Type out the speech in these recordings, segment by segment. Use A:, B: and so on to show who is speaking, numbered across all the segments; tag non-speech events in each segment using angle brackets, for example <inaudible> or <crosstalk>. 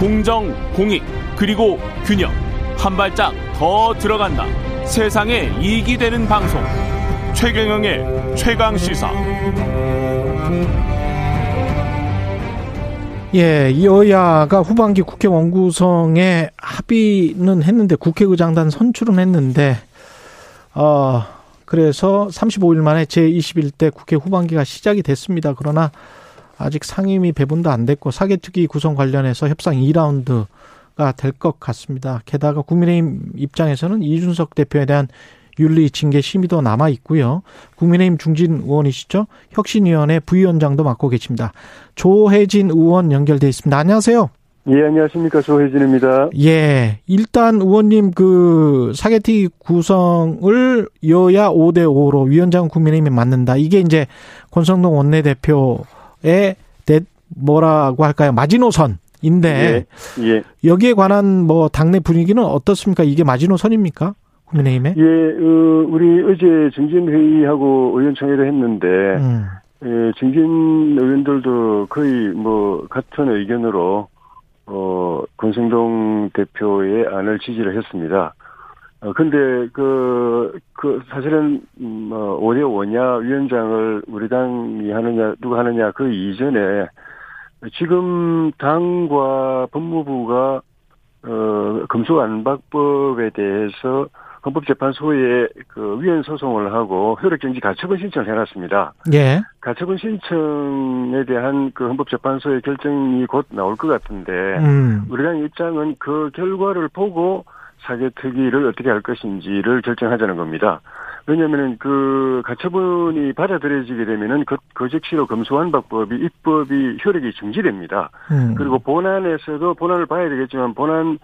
A: 공정, 공익, 그리고 균형. 한 발짝 더 들어간다. 세상에 이익이 되는 방송. 최경영의 최강 시사.
B: 예, 여야가 후반기 국회 원구성에 합의는 했는데 국회의장단 선출은 했는데 어 그래서 35일 만에 제21대 국회 후반기가 시작이 됐습니다. 그러나 아직 상임위 배분도 안 됐고 사개특위 구성 관련해서 협상 2라운드가 될 것 같습니다. 게다가 국민의힘 입장에서는 이준석 대표에 대한 윤리 징계 심의도 남아 있고요. 국민의힘 중진 의원이시죠? 혁신위원회 부위원장도 맡고 계십니다. 조혜진 의원 연결돼 있습니다. 안녕하세요.
C: 예, 안녕하십니까. 조혜진입니다.
B: 예. 일단 의원님 그 사개특위 구성을 여야 5대 5로 위원장 국민의힘이 맡는다. 이게 이제 권성동 원내대표 의 뭐라고 할까요? 마지노선인데 예, 예. 여기에 관한 뭐 당내 분위기는 어떻습니까? 이게 마지노선입니까? 국민의힘에?
C: 예, 어, 우리 어제 증진 회의하고 의원총회를 했는데 음. 예, 증진 의원들도 거의 뭐 같은 의견으로 어 권성동 대표의 안을 지지를 했습니다. 어, 근데, 그, 그, 사실은, 뭐, 5대 5냐, 위원장을 우리 당이 하느냐, 누가 하느냐, 그 이전에, 지금 당과 법무부가, 어, 금속안박법에 대해서 헌법재판소에 그 위헌 소송을 하고 효력정지 가처분 신청을 해놨습니다.
B: 예.
C: 가처분 신청에 대한 그 헌법재판소의 결정이 곧 나올 것 같은데, 음. 우리 당 입장은 그 결과를 보고 사개특위를 어떻게 할 것인지를 결정하자는 겁니다. 왜냐하면 그 가처분이 받아들여지게 되면은 그, 그 즉시로 검수완 박법이 입법이 효력이 중지됩니다. 음. 그리고 본안에서도 본안을 봐야 되겠지만 본안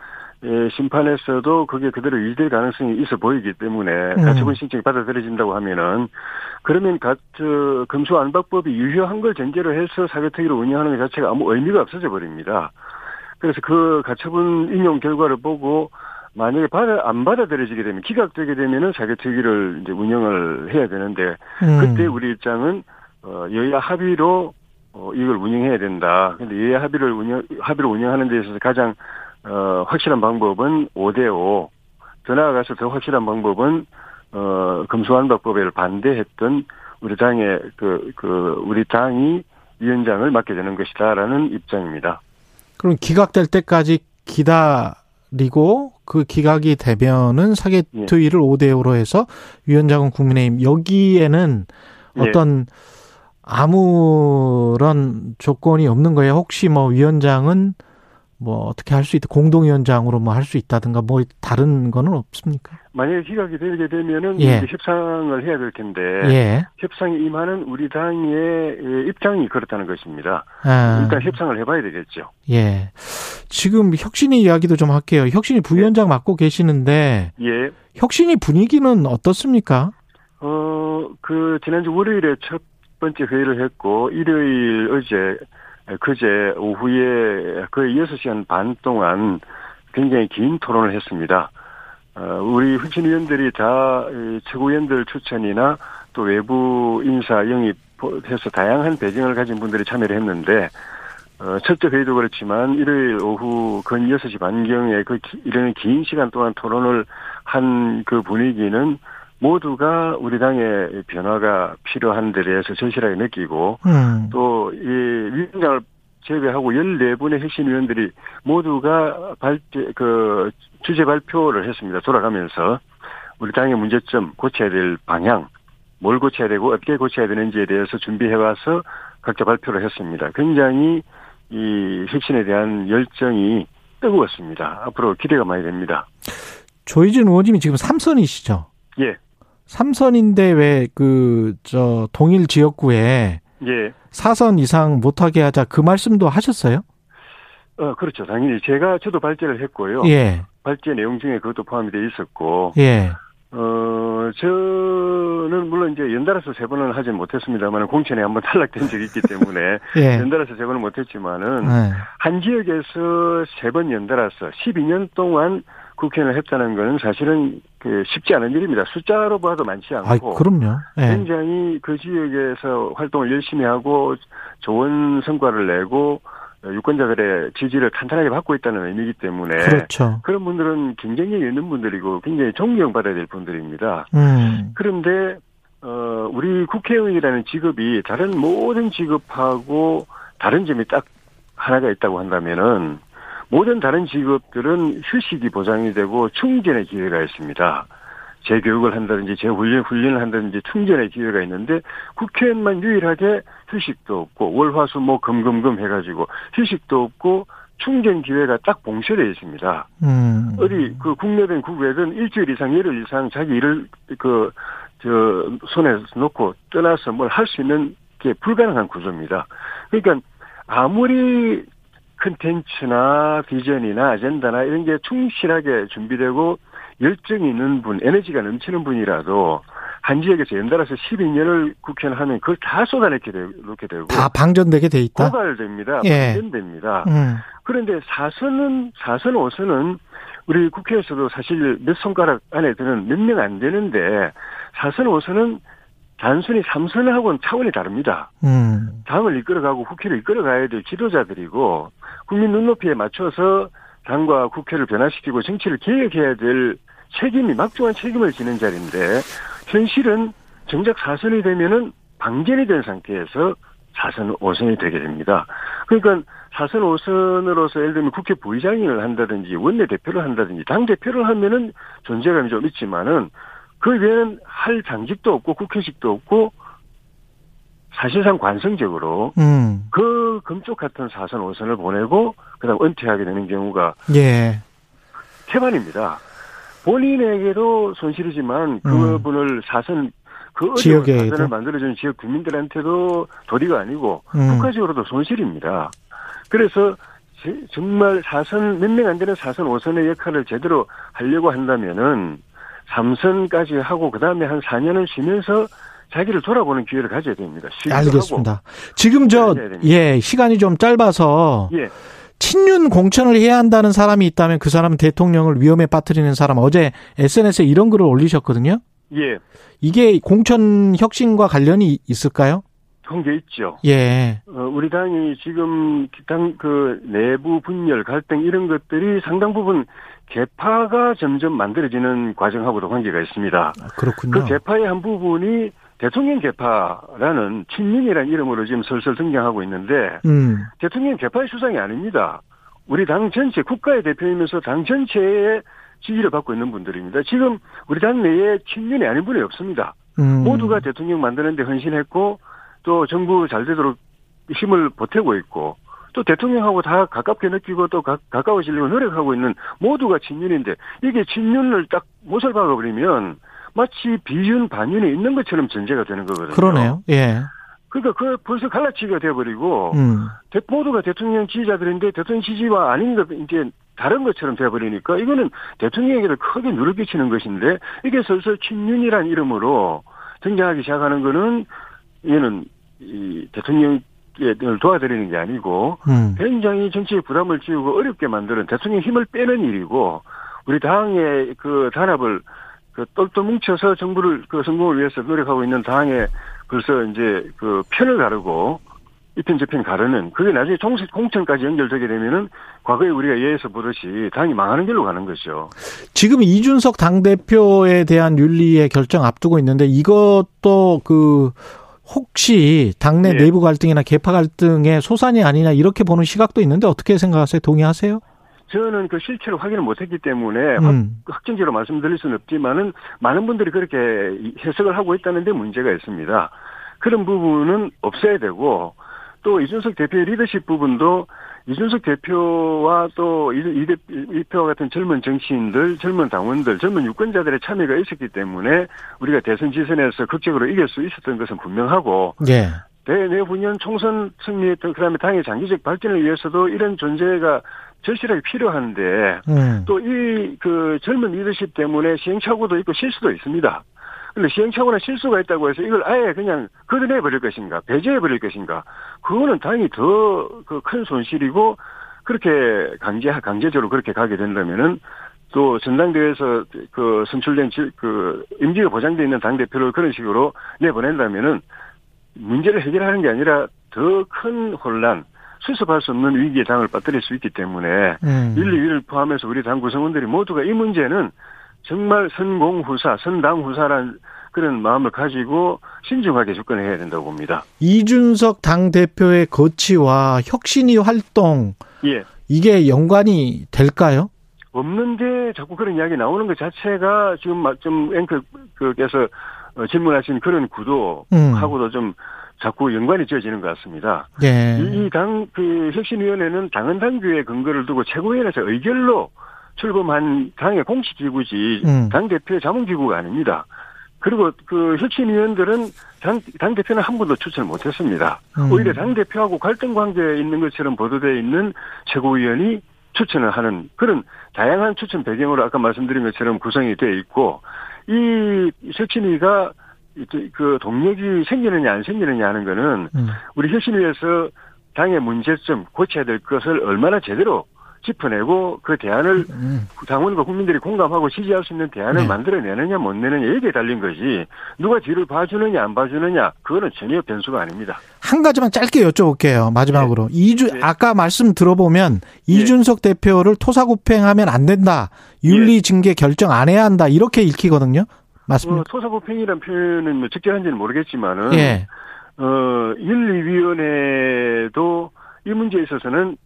C: 예, 심판에서도 그게 그대로 유지될 가능성이 있어 보이기 때문에 음. 가처분 신청이 받아들여진다고 하면은 그러면 가, 저, 검수안박법이 유효한 걸 전제로 해서 사개특위를 운영하는 것 자체가 아무 의미가 없어져 버립니다. 그래서 그 가처분 인용 결과를 보고 만약에 받아 안 받아들여지게 되면 기각되게 되면은 자격특위를 이제 운영을 해야 되는데 음. 그때 우리 입장은 어 여야 합의로 어 이걸 운영해야 된다. 근데 여야 합의를 운영 합의를 운영하는 데 있어서 가장 어 확실한 방법은 5대 5. 더 나아가서 더 확실한 방법은 어 금수환박법에 반대했던 우리 당의 그, 그, 우리 당이 위원장을 맡게 되는 것이다라는 입장입니다.
B: 그럼 기각될 때까지 기다 그리고 그 기각이 되면은 사개특위를 예. 5대 5로 해서 위원장은 국민의힘 여기에는 예. 어떤 예. 아무런 조건이 없는 거예요. 혹시 뭐 위원장은 뭐 어떻게 할 수 있다 공동위원장으로 뭐 할 수 있다든가 뭐 다른 거는 없습니까?
C: 만약에 기각이 되게 되면은 예. 협상을 해야 될 텐데 예. 협상에 임하는 우리 당의 입장이 그렇다는 것입니다. 아. 일단 협상을 해봐야 되겠죠.
B: 예. 지금 혁신이 이야기도 좀 할게요. 혁신이 부위원장 예. 맡고 계시는데 예. 혁신이 분위기는 어떻습니까?
C: 어, 그 지난주 월요일에 첫 번째 회의를 했고 일요일 어제 그제 오후에 거의 6시간 반 동안 굉장히 긴 토론을 했습니다. 어, 우리 혁신 위원들이 다 최고위원들 추천이나 또 외부 인사 영입해서 다양한 배경을 가진 분들이 참여를 했는데 어, 첫째 회의도 그렇지만 일요일 오후 근 6시 반경에 그 이런 긴 시간 동안 토론을 한 그 분위기는 모두가 우리 당의 변화가 필요한 데 대해서 절실하게 느끼고 음. 또이 위원장을 제외하고 14분의 핵심 위원들이 모두가 발제, 그 주제 발표를 했습니다. 돌아가면서 우리 당의 문제점 고쳐야 될 방향 뭘 고쳐야 되고 어떻게 고쳐야 되는지에 대해서 준비해 와서 각자 발표를 했습니다. 굉장히 이 혁신에 대한 열정이 뜨거웠습니다. 앞으로 기대가 많이 됩니다.
B: 조희진 의원님이 지금 삼선이시죠?
C: 예.
B: 삼선인데 왜 그 저 동일 지역구에 예. 사선 이상 못하게 하자 그 말씀도 하셨어요?
C: 어 그렇죠. 당연히 제가 저도 발제를 했고요. 예. 발제 내용 중에 그것도 포함이 돼 있었고. 예. 어, 저는 물론 이제 연달아서 세 번은 하진 못했습니다만 공천에 한번 <laughs> 탈락된 적이 있기 때문에 예. 연달아서 세 번은 못했지만은 예. 한 지역에서 세 번 연달아서 12년 동안 국회의원을 했다는 것은 사실은 그 쉽지 않은 일입니다. 숫자로 봐도 많지 않고.
B: 아, 그럼요.
C: 네. 굉장히 그 지역에서 활동을 열심히 하고 좋은 성과를 내고 유권자들의 지지를 탄탄하게 받고 있다는 의미이기 때문에
B: 그렇죠.
C: 그런 분들은 경쟁력이 있는 분들이고 굉장히 존경받아야 될 분들입니다. 음. 그런데 어 우리 국회의원이라는 직업이 다른 모든 직업하고 다른 점이 딱 하나가 있다고 한다면은 모든 다른 직업들은 휴식이 보장이 되고 충전의 기회가 있습니다. 재교육을 한다든지 재훈련 훈련을 한다든지 충전의 기회가 있는데 국회의원만 유일하게 휴식도 없고 월화수목 금금금 해가지고 휴식도 없고 충전 기회가 딱 봉쇄되어 있습니다. 음. 어디 그 국내든 국외든 일주일 이상 열흘 이상 자기 일을 그 저 손에 놓고 떠나서 뭘 할 수 있는 게 불가능한 구조입니다. 그러니까 아무리 컨텐츠나 비전이나 아젠다나 이런 게 충실하게 준비되고 열정이 있는 분, 에너지가 넘치는 분이라도 한 지역에서 연달아서 12년을 국회의원 하면 그걸 다 쏟아내게 되, 놓게 되고
B: 다 방전되게 돼 있다.
C: 고갈됩니다. 예. 방전됩니다. 음. 그런데 사선은 사선 5선은 우리 국회에서도 사실 몇 손가락 안에 드는 몇 명 안 되는데 사선 5선은 단순히 삼선하고는 차원이 다릅니다. 음. 당을 이끌어가고 국회를 이끌어가야 될 지도자들이고 국민 눈높이에 맞춰서 당과 국회를 변화시키고 정치를 개혁해야 될 책임이 막중한 책임을 지는 자리인데 현실은 정작 사선이 되면은 방전이 된 상태에서 사선 5선이 되게 됩니다. 그러니까 사선 5선으로서 예를 들면 국회 부의장을 한다든지 원내대표를 한다든지 당대표를 하면은 존재감이 좀 있지만은 그 외에는 할 당직도 없고 국회식도 없고 사실상 관성적으로 음. 그 금쪽 같은 사선 5선을 보내고 그다음 은퇴하게 되는 경우가 예. 태반입니다. 본인에게도 손실이지만 그분을 음. 사선 그 지역에 사선을 만들어주는 지역 국민들한테도 도리가 아니고 음. 국가적으로도 손실입니다. 그래서 정말 사선 몇 명 안 되는 사선 5선의 역할을 제대로 하려고 한다면은 3선까지 하고 그다음에 한 4년을 쉬면서 자기를 돌아보는 기회를 가져야 됩니다.
B: 알겠습니다. 지금 저, 예, 시간이 좀 짧아서. 예. 친윤 공천을 해야 한다는 사람이 있다면 그 사람은 대통령을 위험에 빠뜨리는 사람 어제 SNS에 이런 글을 올리셨거든요.
C: 예.
B: 이게 공천 혁신과 관련이 있을까요?
C: 그런 게 있죠.
B: 예.
C: 어, 우리 당이 지금 당 그 내부 분열, 갈등 이런 것들이 상당 부분 개파가 점점 만들어지는 과정하고도 관계가 있습니다.
B: 아, 그렇군요.
C: 그 개파의 한 부분이 대통령 개파라는 친윤이라는 이름으로 지금 설설 등장하고 있는데 음. 대통령 개파의 수상이 아닙니다. 우리 당 전체 국가의 대표이면서 당 전체의 지지를 받고 있는 분들입니다. 지금 우리 당 내에 친윤이 아닌 분이 없습니다. 음. 모두가 대통령 만드는데 헌신했고 또 정부 잘 되도록 힘을 보태고 있고 또 대통령하고 다 가깝게 느끼고 또 가, 가까워지려고 노력하고 있는 모두가 친윤인데 이게 친윤을 딱 못을 박아버리면 마치 비윤 반윤이 있는 것처럼 전제가 되는 거거든요.
B: 그러네요. 예.
C: 그러니까 그 벌써 갈라치기가 돼버리고 음. 모두가 대통령 지지자들인데 대통령 지지와 아닌 것 이제 다른 것처럼 돼버리니까 이거는 대통령에게도 크게 누를 끼치는 것인데 이게 슬슬 친윤이란 이름으로 등장하기 시작하는 거는 얘는 이 대통령 을 도와드리는 게 아니고 음. 굉장히 정치의 부담을 지우고 어렵게 만드는 대통령 힘을 빼는 일이고 우리 당의 그 단합을 그 똘똘 뭉쳐서 정부를 그 성공을 위해서 노력하고 있는 당에 벌써 이제 그 편을 가르고 이편 저편 가르는 그게 나중에 총식 공천까지 연결되게 되면은 과거에 우리가 예에서 보듯이 당이 망하는 길로 가는 거죠.
B: 지금 이준석 당 대표에 대한 윤리의 결정 앞두고 있는데 이것도 그 혹시 당내 네. 내부 갈등이나 개파 갈등의 소산이 아니냐 이렇게 보는 시각도 있는데 어떻게 생각하세요? 동의하세요?
C: 저는 그 실체로 확인을 못했기 때문에 음. 확정적으로 말씀드릴 수는 없지만은 많은 분들이 그렇게 해석을 하고 있다는데 문제가 있습니다. 그런 부분은 없어야 되고 또 이준석 대표의 리더십 부분도 이준석 대표와 또이 대표와 같은 젊은 정치인들, 젊은 당원들, 젊은 유권자들의 참여가 있었기 때문에 우리가 대선 지선에서 극적으로 이길 수 있었던 것은 분명하고 예. 내후년 총선 승리했던 그다음에 당의 장기적 발전을 위해서도 이런 존재가 절실하게 필요한데 음. 또이 그 젊은 리더십 때문에 시행착오도 있고 실수도 있습니다. 근데 시행착오나 실수가 있다고 해서 이걸 아예 그냥 걷어내 버릴 것인가, 배제해 버릴 것인가, 그거는 당연히 더 그 큰 손실이고 그렇게 강제 강제적으로 그렇게 가게 된다면은 또 전당대회에서 그 선출된 그 임기가 보장돼 있는 당 대표를 그런 식으로 내보낸다면은 문제를 해결하는 게 아니라 더 큰 혼란, 수습할 수 없는 위기에 당을 빠뜨릴 수 있기 때문에 음. 1, 2위를 포함해서 우리 당 구성원들이 모두가 이 문제는 정말 선공후사, 선당후사란 그런 마음을 가지고 신중하게 접근해야 된다고 봅니다.
B: 이준석 당 대표의 거치와 혁신위 활동, 예. 이게 연관이 될까요?
C: 없는데 자꾸 그런 이야기 나오는 것 자체가 지금 좀 앵커께서 어, 질문하신 그런 구도하고도 음. 좀 자꾸 연관이 지어지는 것 같습니다. 예. 이당 그 혁신위원회는 당헌 당규에 근거를 두고 최고위원회에서 의결로 출범한 당의 공식 기구지 음. 당 대표의 자문 기구가 아닙니다. 그리고 그 혁신위원들은 당, 당 대표는 한 번도 추천을 못했습니다. 음. 오히려 당 대표하고 갈등 관계에 있는 것처럼 보도되어 있는 최고위원이 추천을 하는 그런 다양한 추천 배경으로 아까 말씀드린 것처럼 구성이 되어 있고 이 혁신위가 그 동력이 생기느냐 안 생기느냐 하는 거는 음. 우리 혁신위에서 당의 문제점 고쳐야 될 것을 얼마나 제대로 짚어내고 그 대안을 음. 당원과 국민들이 공감하고 지지할 수 있는 대안을 네. 만들어내느냐 못 내느냐 여기에 달린 거지 누가 뒤를 봐주느냐 안 봐주느냐 그거는 전혀 변수가 아닙니다.
B: 한 가지만 짧게 여쭤볼게요. 마지막으로 네. 이주 네. 아까 말씀 들어보면 네. 이준석 대표를 토사구팽하면 안 된다. 윤리징계 네. 결정 안 해야 한다. 이렇게 읽히거든요. 맞습니다. 어,
C: 토사구팽이라는 표현은 뭐 적절한지는 모르겠지만은 예. 어, 윤리위원회도 이 문제에 있어서는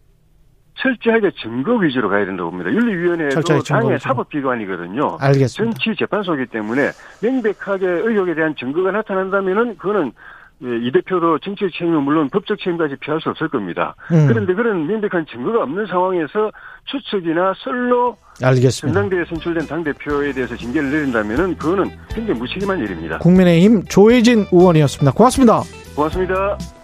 C: 철저하게 증거 위주로 가야 된다고 봅니다. 윤리위원회도 당의 사법기관이거든요.
B: 알겠습니다.
C: 정치 재판소이기 때문에 명백하게 의혹에 대한 증거가 나타난다면은 그거는 예, 이 대표도 정치적 책임은 물론 법적 책임까지 피할 수 없을 겁니다. 음. 그런데 그런 명백한 증거가 없는 상황에서 추측이나 설로
B: 알겠습니다.
C: 전당대회 선출된 당대표에 대해서 징계를 내린다면은 그거는 굉장히 무책임한 일입니다.
B: 국민의힘 조혜진 의원이었습니다. 고맙습니다.
C: 고맙습니다.